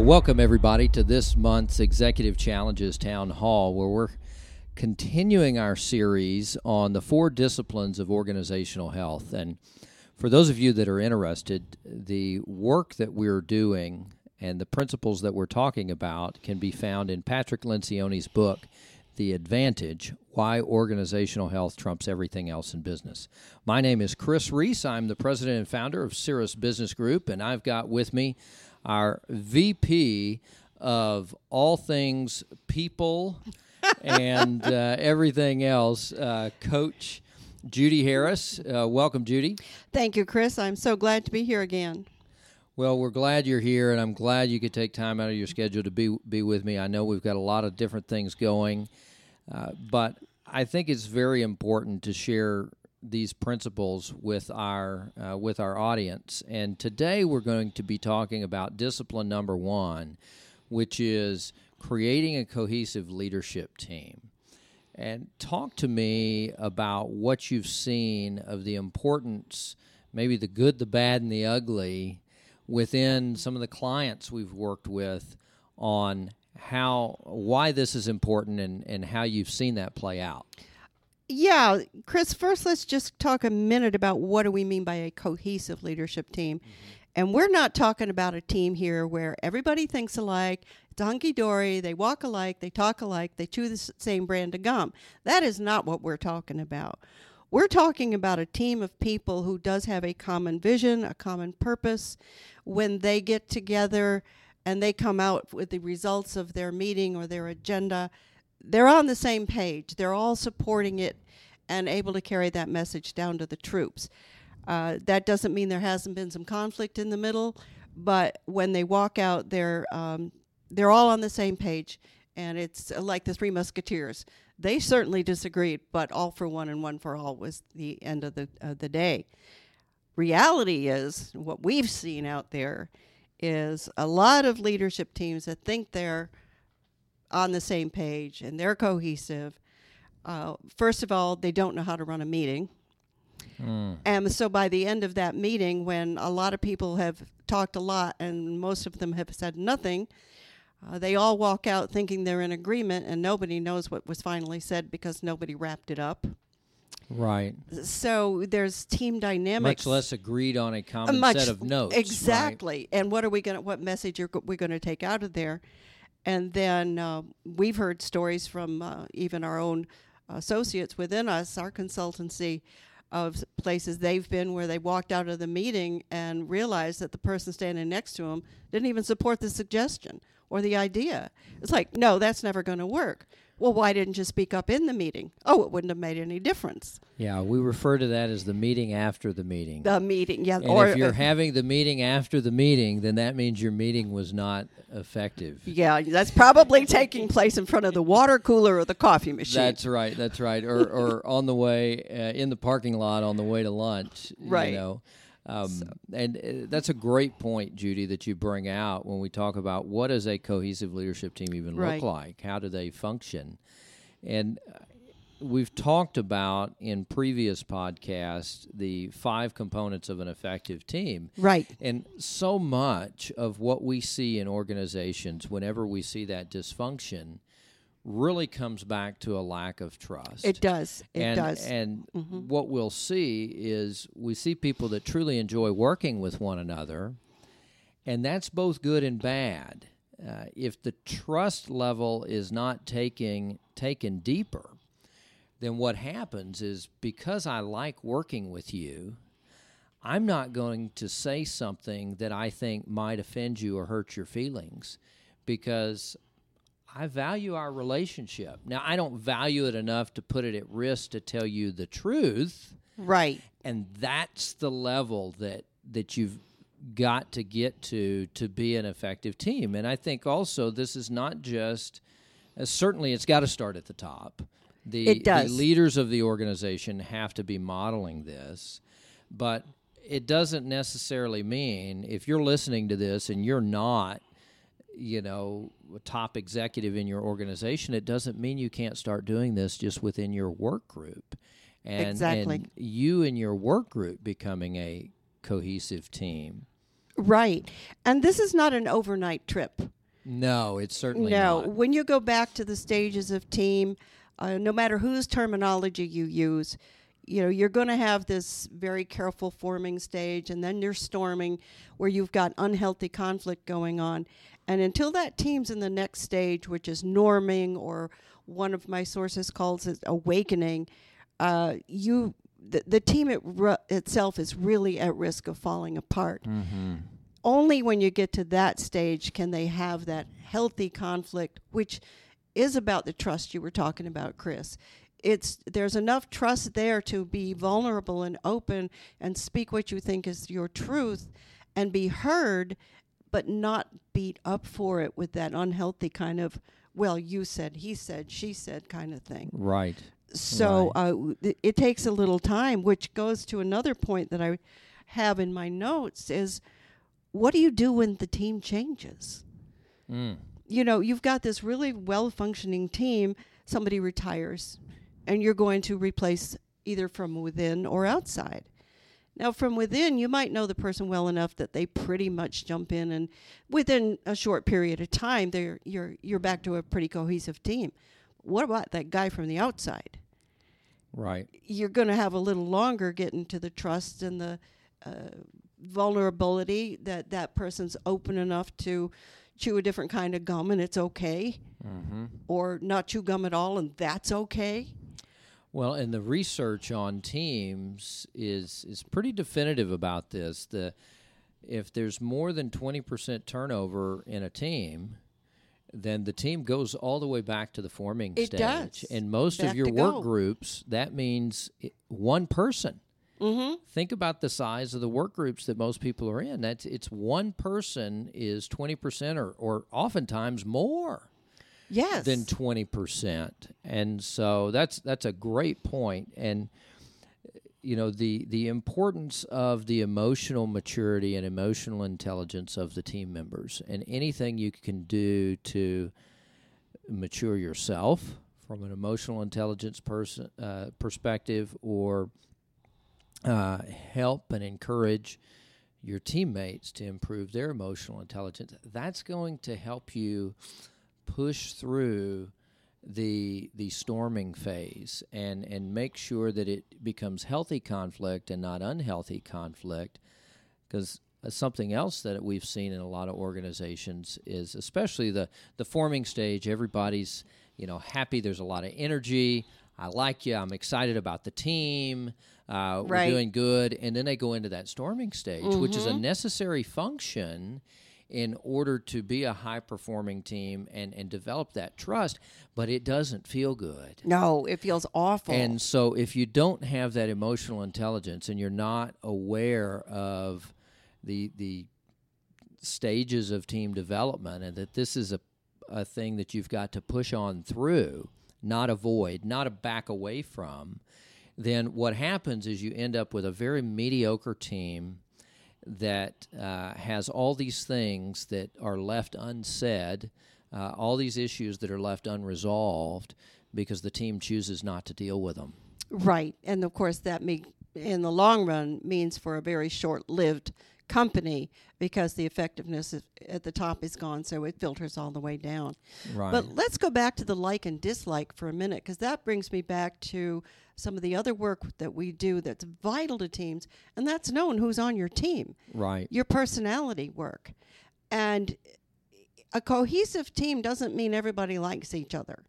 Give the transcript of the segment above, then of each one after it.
Well, welcome everybody to this month's Executive Challenges Town Hall, where we're continuing our series on the four disciplines of organizational health. And for those of you that are interested, the work that we're doing and the principles that we're talking about can be found in Patrick Lencioni's book, The Advantage Why Organizational Health Trumps Everything Else in Business. My name is Chris Reese. I'm the president and founder of Cirrus Business Group, and I've got with me our VP of all things people and uh, everything else, uh, Coach Judy Harris. Uh, welcome, Judy. Thank you, Chris. I'm so glad to be here again. Well, we're glad you're here, and I'm glad you could take time out of your schedule to be be with me. I know we've got a lot of different things going, uh, but I think it's very important to share these principles with our uh, with our audience. And today we're going to be talking about discipline number one, which is creating a cohesive leadership team. And talk to me about what you've seen of the importance, maybe the good, the bad, and the ugly, within some of the clients we've worked with on how why this is important and, and how you've seen that play out. Yeah, Chris, first let's just talk a minute about what do we mean by a cohesive leadership team. Mm-hmm. And we're not talking about a team here where everybody thinks alike, it's hunky dory, they walk alike, they talk alike, they chew the same brand of gum. That is not what we're talking about. We're talking about a team of people who does have a common vision, a common purpose. When they get together and they come out with the results of their meeting or their agenda, they're on the same page. They're all supporting it and able to carry that message down to the troops. Uh, that doesn't mean there hasn't been some conflict in the middle, but when they walk out, they're um, they're all on the same page, and it's like the Three Musketeers. They certainly disagreed, but all for one and one for all was the end of the of the day. Reality is what we've seen out there is a lot of leadership teams that think they're on the same page and they're cohesive. Uh, first of all, they don't know how to run a meeting. Mm. And so by the end of that meeting, when a lot of people have talked a lot and most of them have said nothing, uh, they all walk out thinking they're in agreement and nobody knows what was finally said because nobody wrapped it up. Right. So there's team dynamics. Much less agreed on a common much, set of notes. Exactly. Right? And what are we going to, what message are we going to take out of there? And then uh, we've heard stories from uh, even our own associates within us, our consultancy, of places they've been where they walked out of the meeting and realized that the person standing next to them didn't even support the suggestion or the idea. It's like, no, that's never going to work. Well, why didn't you speak up in the meeting? Oh, it wouldn't have made any difference. Yeah, we refer to that as the meeting after the meeting. The meeting, yeah. And or if you're uh, having the meeting after the meeting, then that means your meeting was not effective. Yeah, that's probably taking place in front of the water cooler or the coffee machine. That's right. That's right. Or, or on the way uh, in the parking lot on the way to lunch. Right. You know. Um, so. And uh, that's a great point, Judy, that you bring out when we talk about what does a cohesive leadership team even right. look like? How do they function? And uh, we've talked about in previous podcasts the five components of an effective team. Right. And so much of what we see in organizations, whenever we see that dysfunction, really comes back to a lack of trust. It does. It and, does. And mm-hmm. what we'll see is we see people that truly enjoy working with one another, and that's both good and bad. Uh, if the trust level is not taking taken deeper, then what happens is because I like working with you, I'm not going to say something that I think might offend you or hurt your feelings because I value our relationship. Now, I don't value it enough to put it at risk to tell you the truth. Right. And that's the level that that you've got to get to to be an effective team. And I think also this is not just uh, certainly it's got to start at the top. The, it does. the leaders of the organization have to be modeling this, but it doesn't necessarily mean if you're listening to this and you're not you know a top executive in your organization it doesn't mean you can't start doing this just within your work group and, exactly. and you and your work group becoming a cohesive team Right. And this is not an overnight trip. No, it's certainly not. no. not. When you go back to the stages of team, uh, no matter whose terminology you use, you know you're going to have this very careful forming stage and then you're storming where you've got unhealthy conflict going on and until that team's in the next stage which is norming or one of my sources calls it awakening uh, you the, the team it, itself is really at risk of falling apart Mm-hmm. only when you get to that stage can they have that healthy conflict which is about the trust you were talking about chris it's there's enough trust there to be vulnerable and open and speak what you think is your truth and be heard but not beat up for it with that unhealthy kind of well you said he said she said kind of thing Right. so uh, th- it takes a little time which goes to another point that i have in my notes is what do you do when the team changes Mm. you know, you've got this really well functioning team, somebody retires, and you're going to replace either from within or outside. Now, from within, you might know the person well enough that they pretty much jump in, and within a short period of time, they're you're you're back to a pretty cohesive team. What about that guy from the outside? Right. You're going to have a little longer getting to the trust and the uh, vulnerability that that person's open enough to chew a different kind of gum and it's okay, Mm-hmm. or not chew gum at all and that's okay. Well, and the research on teams is is pretty definitive about this. The if there's more than twenty percent turnover in a team, then the team goes all the way back to the forming It stage. does. And most Back of your work go. groups, that means one person. Mm-hmm. Think about the size of the work groups that most people are in. That's it's one person is twenty percent or or oftentimes more Yes. than twenty percent, and so that's that's a great. And you know the the importance of the emotional maturity and emotional intelligence of the team members, and anything you can do to mature yourself from an emotional intelligence person uh, perspective, or uh, help and encourage your teammates to improve their emotional intelligence. That's going to help you push through the the storming phase and and make sure that it becomes healthy conflict and not unhealthy conflict because something else that we've seen in a lot of organizations is especially the the forming stage everybody's you know happy there's a lot of energy i like you i'm excited about the team uh, Right. we're doing good and then they go into that storming stage which is a Mm-hmm. necessary function in order to be a high performing team and, and develop that trust, but it doesn't feel good. no, it feels awful. And so, if you don't have that emotional intelligence and you're not aware of the the stages of team development, and that this is a a thing that you've got to push on through, not avoid, not a back away from, then what happens is you end up with a very mediocre team that uh, has all these things that are left unsaid, uh, all these issues that are left unresolved because the team chooses not to deal with them. Right. And of course, that may, in the long run means for a very short lived company because the effectiveness at the top is gone, so it filters all the way down. Right. But let's go back to the like and dislike for a minute because that brings me back to some of the other work that we do that's vital to teams, and that's knowing who's on your team, right. your personality work. And a cohesive team doesn't mean everybody likes each other.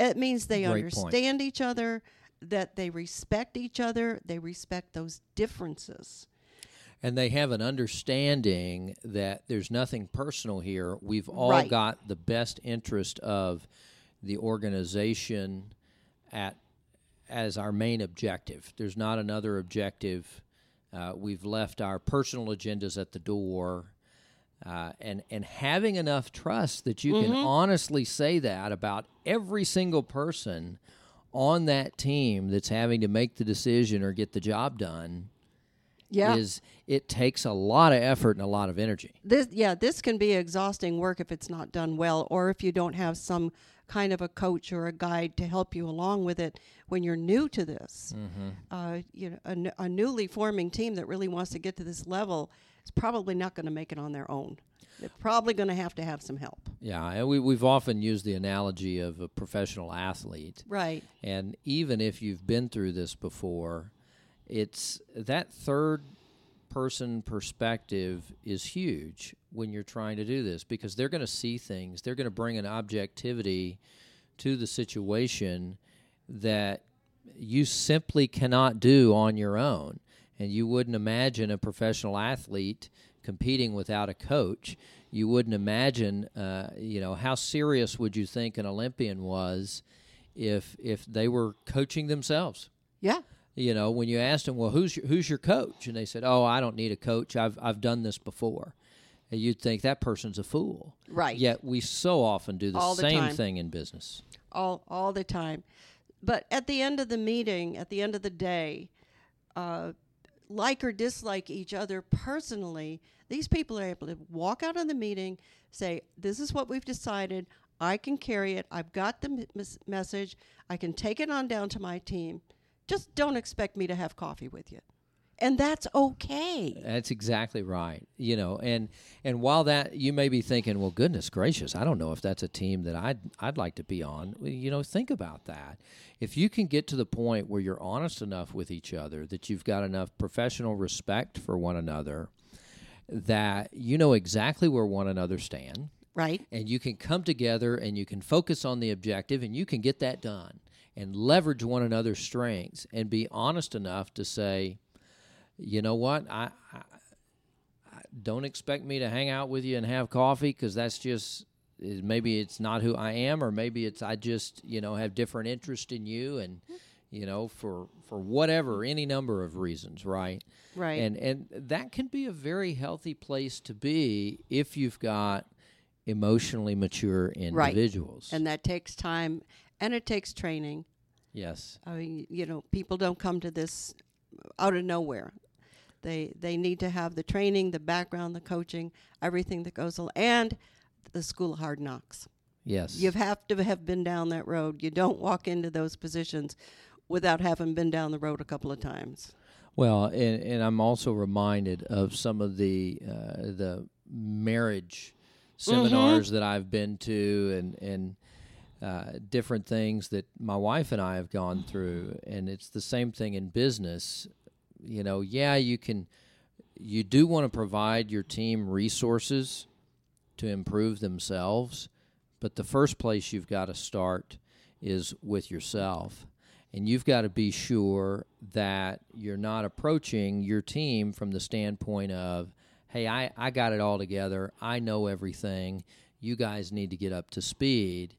It means they Great point. understand each other, that they respect each other, they respect those differences. And they have an understanding that there's nothing personal here. We've all Right. got the best interest of the organization at as our main objective. There's not another objective. Uh, we've left our personal agendas at the door. Uh, and and having enough trust that you can honestly say that about every single person on that team that's having to make the decision or get the job done Yeah. is it takes a lot of effort and a lot of energy. this yeah this can be exhausting work if it's not done well or if you don't have some kind of a coach or a guide to help you along with it when you're new to this uh, you know a, a newly forming team that really wants to get to this level is probably not going to make it on their own they're probably going to have to have some help Yeah, and we, we've often used the analogy of a professional athlete. right And even if you've been through this before, it's that third person perspective is huge when you're trying to do this because they're going to see things. They're going to bring an objectivity to the situation that you simply cannot do on your own. And you wouldn't imagine a professional athlete competing without a coach. You wouldn't imagine, uh, you know, how serious would you think an Olympian was if if they were coaching themselves? yeah You know, when you asked them, "Well, who's your, who's your coach?" and they said, "Oh, I don't need a coach. I've I've done this before." And you'd think that person's a fool. Right. Yet we so often do the All same thing in business. all all the time. But at the end of the meeting, at the end of the day, uh, like or dislike each other personally, these people are able to walk out of the meeting, say, "This is what we've decided. I can carry it. I've got the m- message. I can take it on down to my team. Just don't expect me to have coffee with you." And that's okay. That's exactly right. You know, and and while that you may be thinking, well, goodness gracious, I don't know if that's a team that I'd I'd like to be on. Well, You know, think about that. If you can get to the point where you're honest enough with each other, that you've got enough professional respect for one another, that you know exactly where one another stand, Right? and you can come together and you can focus on the objective and you can get that done and leverage one another's strengths and be honest enough to say, you know what, I, I, I don't expect me to hang out with you and have coffee because that's just eh, maybe it's not who I am or maybe it's I just you know have different interest in you and you know for for whatever any number of reasons right Right. and and that can be a very healthy place to be if you've got emotionally mature individuals. and that takes time and it takes training. yes, I mean, you know, people don't come to this out of nowhere. They they need to have the training, the background, the coaching, everything that goes along, and the school of hard knocks. yes, You have to have been down that road. You don't walk into those positions without having been down the road a couple of times. Well, and, and I'm also reminded of some of the uh, the marriage seminars that I've been to, and and uh, different things that my wife and I have gone through, and it's the same thing in business. You know, yeah, you can, you do want to provide your team resources to improve themselves, but the first place you've got to start is with yourself. And you've got to be sure that you're not approaching your team from the standpoint of, hey, I, I got it all together. I know everything. You guys need to get up to speed.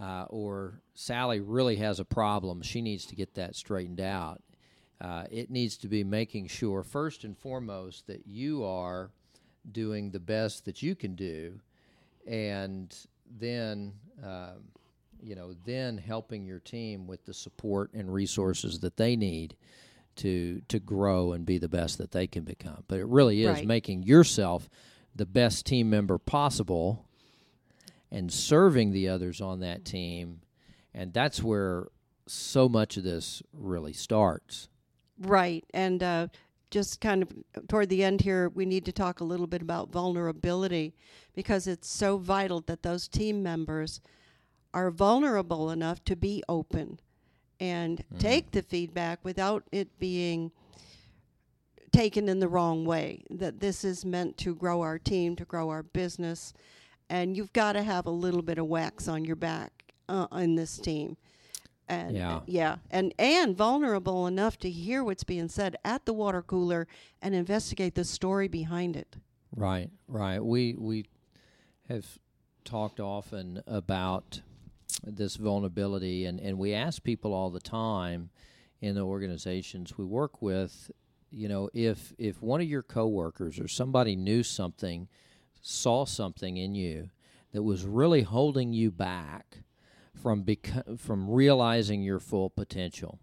Uh, or Sally really has a problem. She needs to get that straightened out. Uh, it needs to be making sure, first and foremost, that you are doing the best that you can do, and then, um, you know, then helping your team with the support and resources that they need to to grow and be the best that they can become. But it really is Right. making yourself the best team member possible and serving the others on that team, and that's where so much of this really starts. Right. And uh, just kind of toward the end here, we need to talk a little bit about vulnerability because it's so vital that those team members are vulnerable enough to be open and take the feedback without it being taken in the wrong way. That this is meant to grow our team, to grow our business, and you've got to have a little bit of wax on your back uh, in this team. And Yeah. yeah, and and vulnerable enough to hear what's being said at the water cooler and investigate the story behind it. Right, right. We we have talked often about this vulnerability, and, and we ask people all the time in the organizations we work with. You know, if if one of your coworkers or somebody knew something, saw something in you that was really holding you back from beco- from realizing your full potential,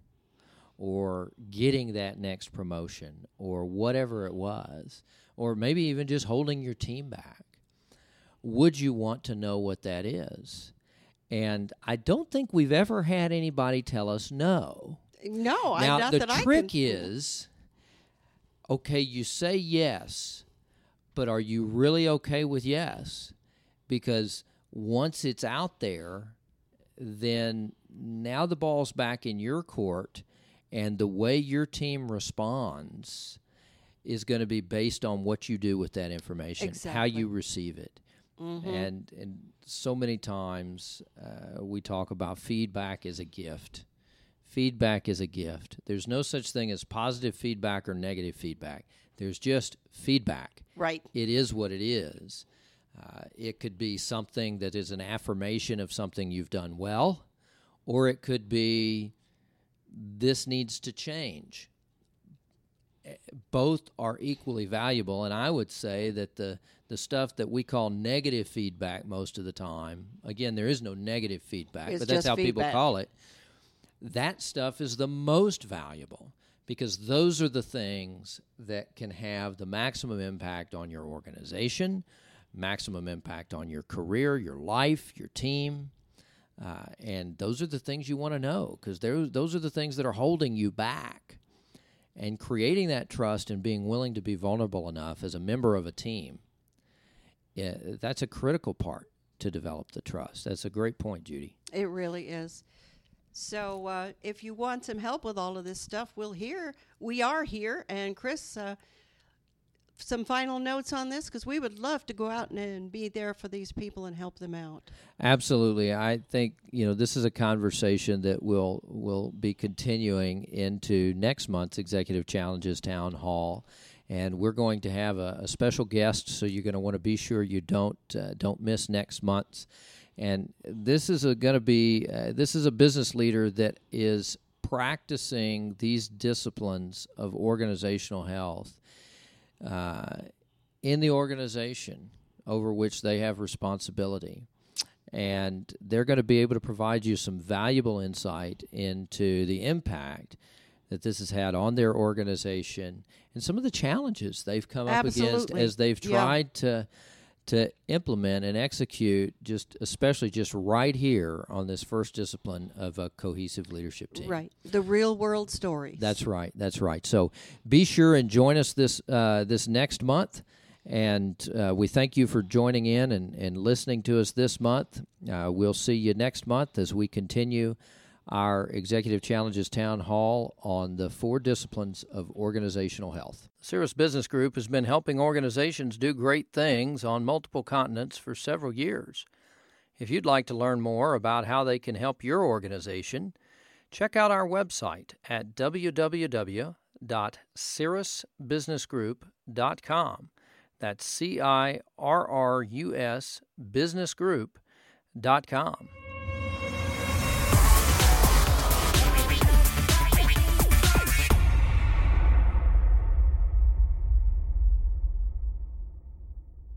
or getting that next promotion or whatever it was, or maybe even just holding your team back, would you want to know what that is? And I don't think we've ever had anybody tell us no. No, now I, not the that I trick is, okay, you say yes, but are you really okay with yes? Because once it's out there, then now the ball's back in your court, and the way your team responds is going to be based on what you do with that information, how you receive it. And and so many times uh, we talk about feedback as a gift. Feedback is a gift. There's no such thing as positive feedback or negative feedback. There's just feedback. right. It is what it is. Uh, it could be something that is an affirmation of something you've done well, or it could be this needs to change. Eh, Both are equally valuable, and I would say that the the stuff that we call negative feedback most of the time, again, there is no negative feedback, It's but that's how people call it. That stuff is the most valuable because those are the things that can have the maximum impact on your organization, maximum impact on your career, your life, your team. Uh, and those are the things you want to know because those are the things that are holding you back. And creating that trust and being willing to be vulnerable enough as a member of a team, yeah, that's a critical part to develop the trust. That's a great point, Judy. It really is. So, uh, if you want some help with all of this stuff, we'll here. We are here, and Chris, uh, some final notes on this because we would love to go out and, and be there for these people and help them out. Absolutely. I think, you know, this is a conversation that will will be continuing into next month's Executive Challenges Town Hall. And we're going to have a, a special guest, so you're going to want to be sure you don't uh, don't miss next month's. And this is going to be uh, this is a business leader that is practicing these disciplines of organizational health uh, in the organization over which they have responsibility. And they're going to be able to provide you some valuable insight into the impact that this has had on their organization and some of the challenges they've come up against as they've Yeah. tried to to implement and execute just especially just right here on this first discipline of a cohesive leadership team. Right. The real world stories. That's right. That's right. So be sure and join us this uh, this next month. And uh, we thank you for joining in and, and listening to us this month. Uh, we'll see you next month as we continue our Executive Challenges Town Hall on the four disciplines of organizational health. Cirrus Business Group has been helping organizations do great things on multiple continents for several years. If you'd like to learn more about how they can help your organization, check out our website at www.cirrusbusinessgroup.com. That's C I R R U S businessgroup.com.